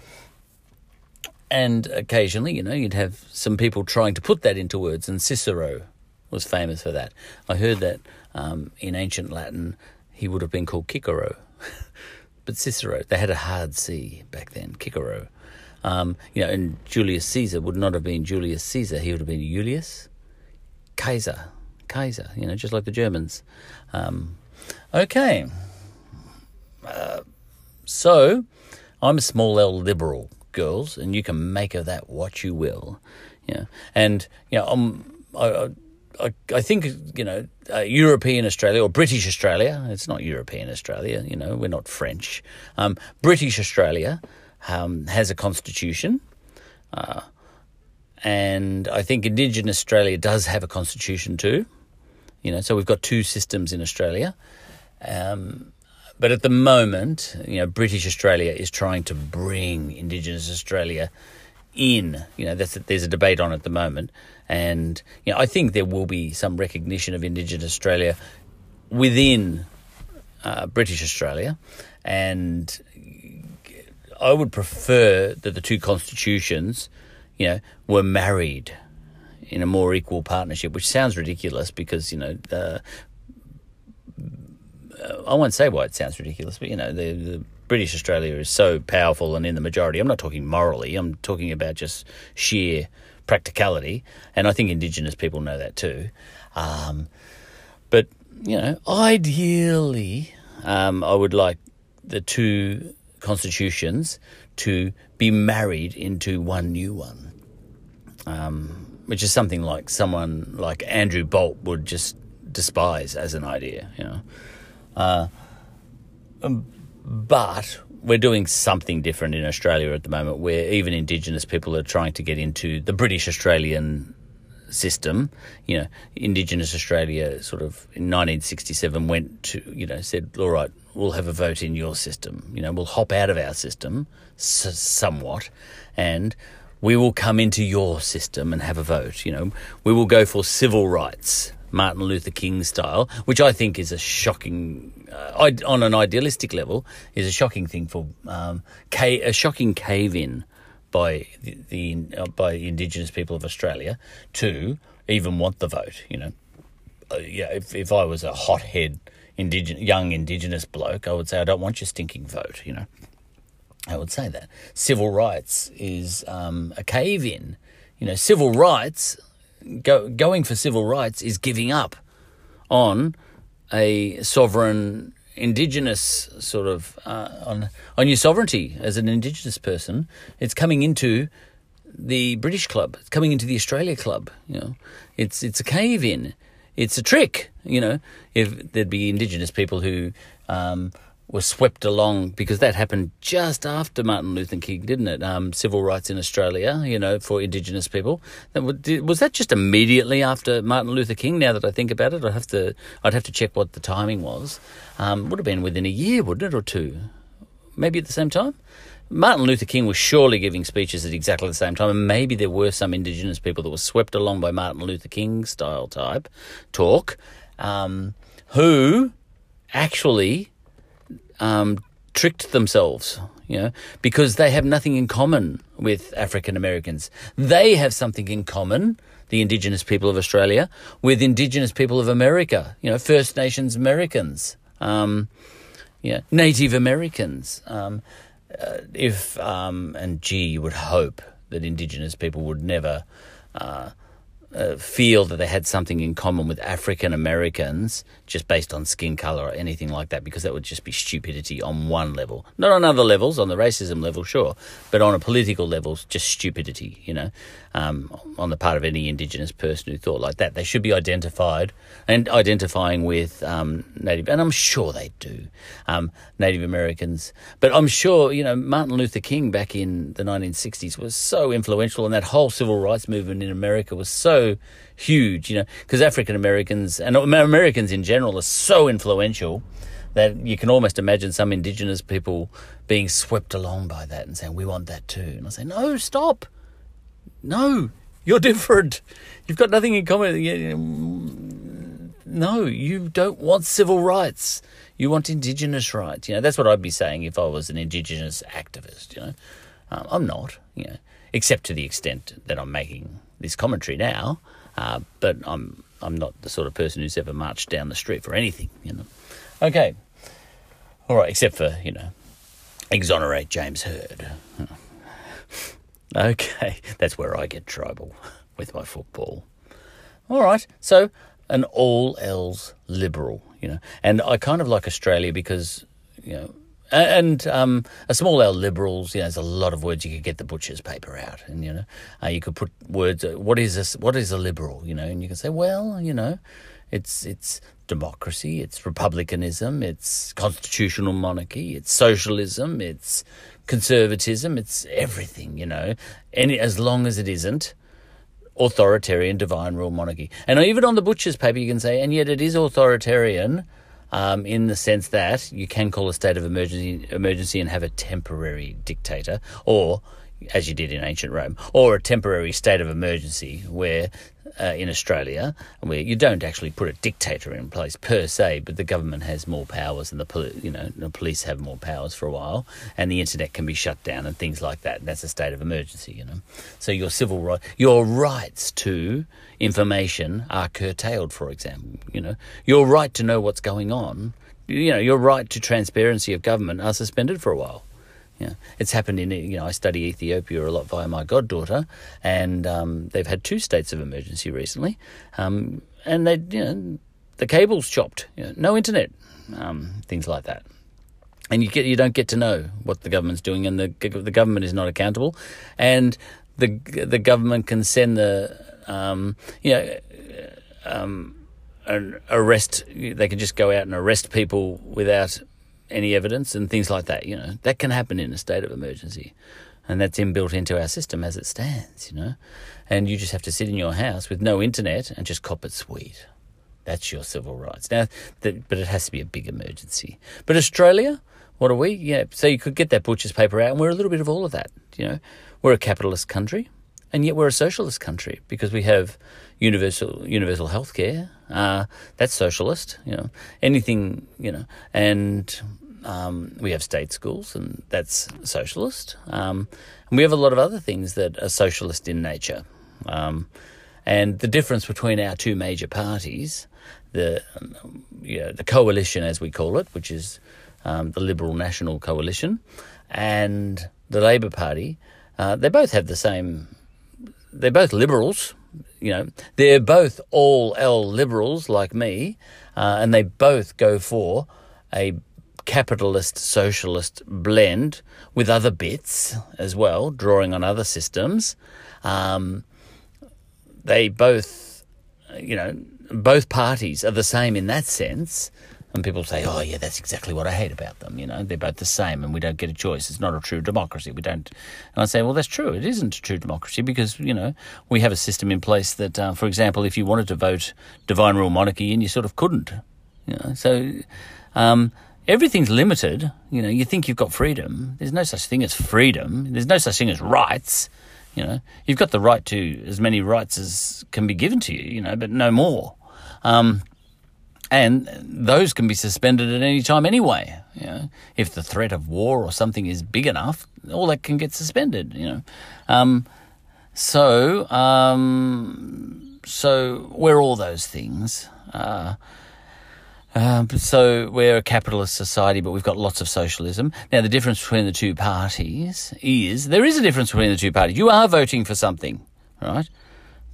and occasionally, you know, you'd have some people trying to put that into words, and Cicero was famous for that. I heard that um, in ancient Latin he would have been called Cicero, but Cicero, they had a hard C back then, Cicero. Um, you know, and Julius Caesar would not have been Julius Caesar, he would have been Julius Kaiser. Kaiser, you know, just like the Germans. Um, okay. Uh, so, I'm a small L liberal girls, and you can make of that what you will. Yeah, and you know, um, I, I, I think you know, uh, European Australia or British Australia. It's not European Australia. You know, we're not French. Um, British Australia um, has a constitution. Uh, and I think Indigenous Australia does have a constitution too. You know, so we've got two systems in Australia. Um, but at the moment, you know, British Australia is trying to bring Indigenous Australia in. You know, there's a debate on at the moment, and you know, I think there will be some recognition of Indigenous Australia within uh, British Australia, and I would prefer that the two constitutions, you know, were married in a more equal partnership, which sounds ridiculous because you know uh, I won't say why it sounds ridiculous, but you know, the, the British Australia is so powerful and in the majority. I'm not talking morally, I'm talking about just sheer practicality. And I think Indigenous people know that too. Um, but, you know, ideally, um, I would like the two constitutions to be married into one new one. Um, which is something like someone like Andrew Bolt would just despise as an idea, you know. Uh, um, but we're doing something different in Australia at the moment where even Indigenous people are trying to get into the British Australian system. You know, Indigenous Australia sort of in 1967 went to, you know, said, all right, we'll have a vote in your system. You know, we'll hop out of our system s- somewhat and we will come into your system and have a vote. You know, we will go for civil rights, Martin Luther King style, which I think is a shocking, uh, on an idealistic level, is a shocking thing for um, a shocking cave in by the, the uh, by Indigenous people of Australia to even want the vote. You know, uh, yeah. If if I was a hothead indigenous young Indigenous bloke, I would say I don't want your stinking vote. You know, I would say that civil rights is um, a cave in. You know, civil rights go, going for civil rights is giving up on a sovereign indigenous sort of uh, on on your sovereignty as an indigenous person. It's coming into the British club. It's coming into the Australia club. You know, it's it's a cave in. It's a trick. You know, if there'd be indigenous people who um, was swept along because that happened just after Martin Luther King, didn't it? Um, civil rights in Australia, you know, for Indigenous people. Was that just immediately after Martin Luther King? Now that I think about it, I have to, I'd have to check what the timing was. Um, would have been within a year, wouldn't it, or two? Maybe at the same time. Martin Luther King was surely giving speeches at exactly the same time, and maybe there were some Indigenous people that were swept along by Martin Luther King style type talk, um, who actually um, tricked themselves, you know, because they have nothing in common with African Americans. They have something in common, the Indigenous people of Australia, with Indigenous people of America, you know, First Nations Americans, um, yeah, Native Americans. Um, uh, if, um, and gee, you would hope that Indigenous people would never. Uh, uh, feel that they had something in common with African Americans just based on skin color or anything like that, because that would just be stupidity on one level. Not on other levels, on the racism level, sure, but on a political level, just stupidity, you know, um, on the part of any Indigenous person who thought like that. They should be identified and identifying with um, Native, and I'm sure they do, um, Native Americans. But I'm sure, you know, Martin Luther King back in the 1960s was so influential, and that whole civil rights movement in America was so huge, you know, because African Americans and Americans in general are so influential that you can almost imagine some indigenous people being swept along by that and saying, We want that too. And I say, No, stop. No, you're different. You've got nothing in common. No, you don't want civil rights. You want indigenous rights. You know, that's what I'd be saying if I was an indigenous activist, you know. Um, I'm not, you know, except to the extent that I'm making this commentary now, uh, but I'm I'm not the sort of person who's ever marched down the street for anything, you know. Okay, all right, except for you know, exonerate James Hird. Okay, that's where I get tribal with my football. All right, so an all L liberal, you know, and I kind of like Australia because you know and um, a small L liberals, you know, there's a lot of words you could get the butcher's paper out, and you know, uh, you could put words. Uh, what is this? What is a liberal? You know, and you can say, well, you know, it's it's democracy, it's republicanism, it's constitutional monarchy, it's socialism, it's conservatism, it's everything. You know, any as long as it isn't authoritarian divine rule monarchy. And even on the butcher's paper, you can say, and yet it is authoritarian um, in the sense that you can call a state of emergency emergency and have a temporary dictator, or as you did in ancient Rome, or a temporary state of emergency where uh, in Australia, where you don't actually put a dictator in place per se, but the government has more powers and the poli- you know the police have more powers for a while, and the internet can be shut down and things like that. That's a state of emergency, you know. So your civil right, your rights to information are curtailed. For example, you know your right to know what's going on, you know your right to transparency of government are suspended for a while. Yeah, it's happened in you know I study Ethiopia a lot via my goddaughter, and um, they've had two states of emergency recently, um, and they you know the cables chopped, you know, no internet, um, things like that, and you get you don't get to know what the government's doing, and the the government is not accountable, and the the government can send the um, you know um, arrest they can just go out and arrest people without any evidence and things like that. You know that can happen in a state of emergency. and that's inbuilt into our system as it stands, you know. And you just have to sit in your house with no internet and just cop it sweet. That's your civil rights. Now, but it has to be a big emergency. But Australia, what are we? Yeah, so you could get that butcher's paper out, and we're a little bit of all of that. You know, we're a capitalist country, and yet we're a socialist country because we have universal universal health care. Uh, that's socialist. You know, anything. You know, and um, we have state schools, and that's socialist. Um, and we have a lot of other things that are socialist in nature. Um, and the difference between our two major parties, the you know, the coalition as we call it, which is um, the Liberal National Coalition, and the Labor Party, uh, they both have the same. They're both liberals, you know. They're both all L liberals like me, uh, and they both go for a capitalist socialist blend with other bits as well, drawing on other systems. Um, they both, you know, both parties are the same in that sense. And people say, oh, yeah, that's exactly what I hate about them. You know, they're both the same and we don't get a choice. It's not a true democracy. We don't. And I say, well, that's true. It isn't a true democracy because, you know, we have a system in place that, uh, for example, if you wanted to vote divine rule monarchy and you sort of couldn't. You know, so um, everything's limited. You know, you think you've got freedom. There's no such thing as freedom. There's no such thing as rights. You know, you've got the right to as many rights as can be given to you. You know, but no more. Um, and those can be suspended at any time anyway. You know, if the threat of war or something is big enough, all that can get suspended. You know, um, so um, so we're all those things. Uh, um, so we're a capitalist society, but we've got lots of socialism. Now, the difference between the two parties is there is a difference between the two parties. You are voting for something, right?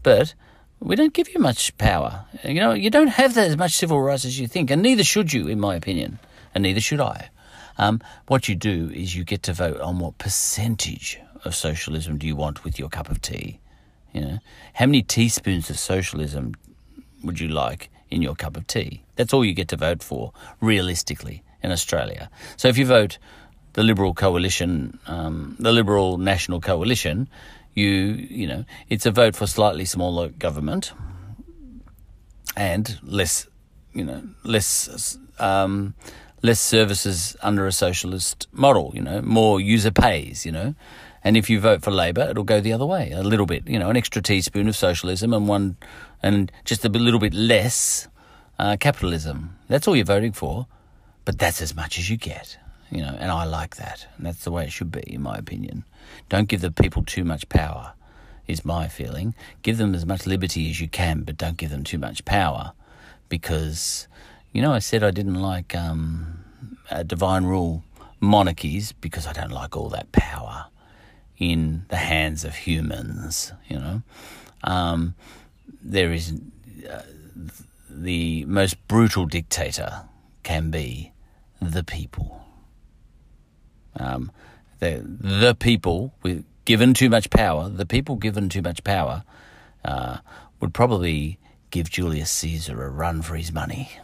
But we don't give you much power. You know, you don't have that as much civil rights as you think, and neither should you, in my opinion, and neither should I. Um, what you do is you get to vote on what percentage of socialism do you want with your cup of tea. You know, how many teaspoons of socialism would you like in your cup of tea? That's all you get to vote for, realistically, in Australia. So if you vote the Liberal Coalition, um, the Liberal National Coalition, you you know it's a vote for slightly smaller government and less you know less um, less services under a socialist model. You know, more user pays. You know, and if you vote for Labor, it'll go the other way a little bit. You know, an extra teaspoon of socialism and one and just a little bit less uh, capitalism. That's all you're voting for, but that's as much as you get you know, and I like that. And that's the way it should be, in my opinion. Don't give the people too much power, is my feeling. Give them as much liberty as you can, but don't give them too much power. Because, you know, I said I didn't like um, divine rule monarchies because I don't like all that power in the hands of humans, you know. Um, there is uh, the most brutal dictator can be the people. Um, the the people with given too much power, the people given too much power, uh, would probably give Julius Caesar a run for his money.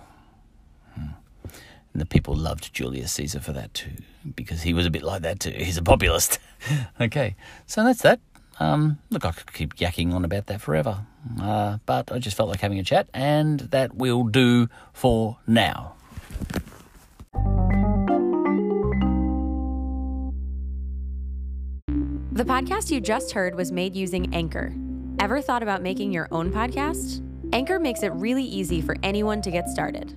And the people loved Julius Caesar for that too, because he was a bit like that too. He's a populist. okay, so that's that. Um, look, I could keep yakking on about that forever, uh, but I just felt like having a chat, and that will do for now. The podcast you just heard was made using Anchor. Ever thought about making your own podcast? Anchor makes it really easy for anyone to get started.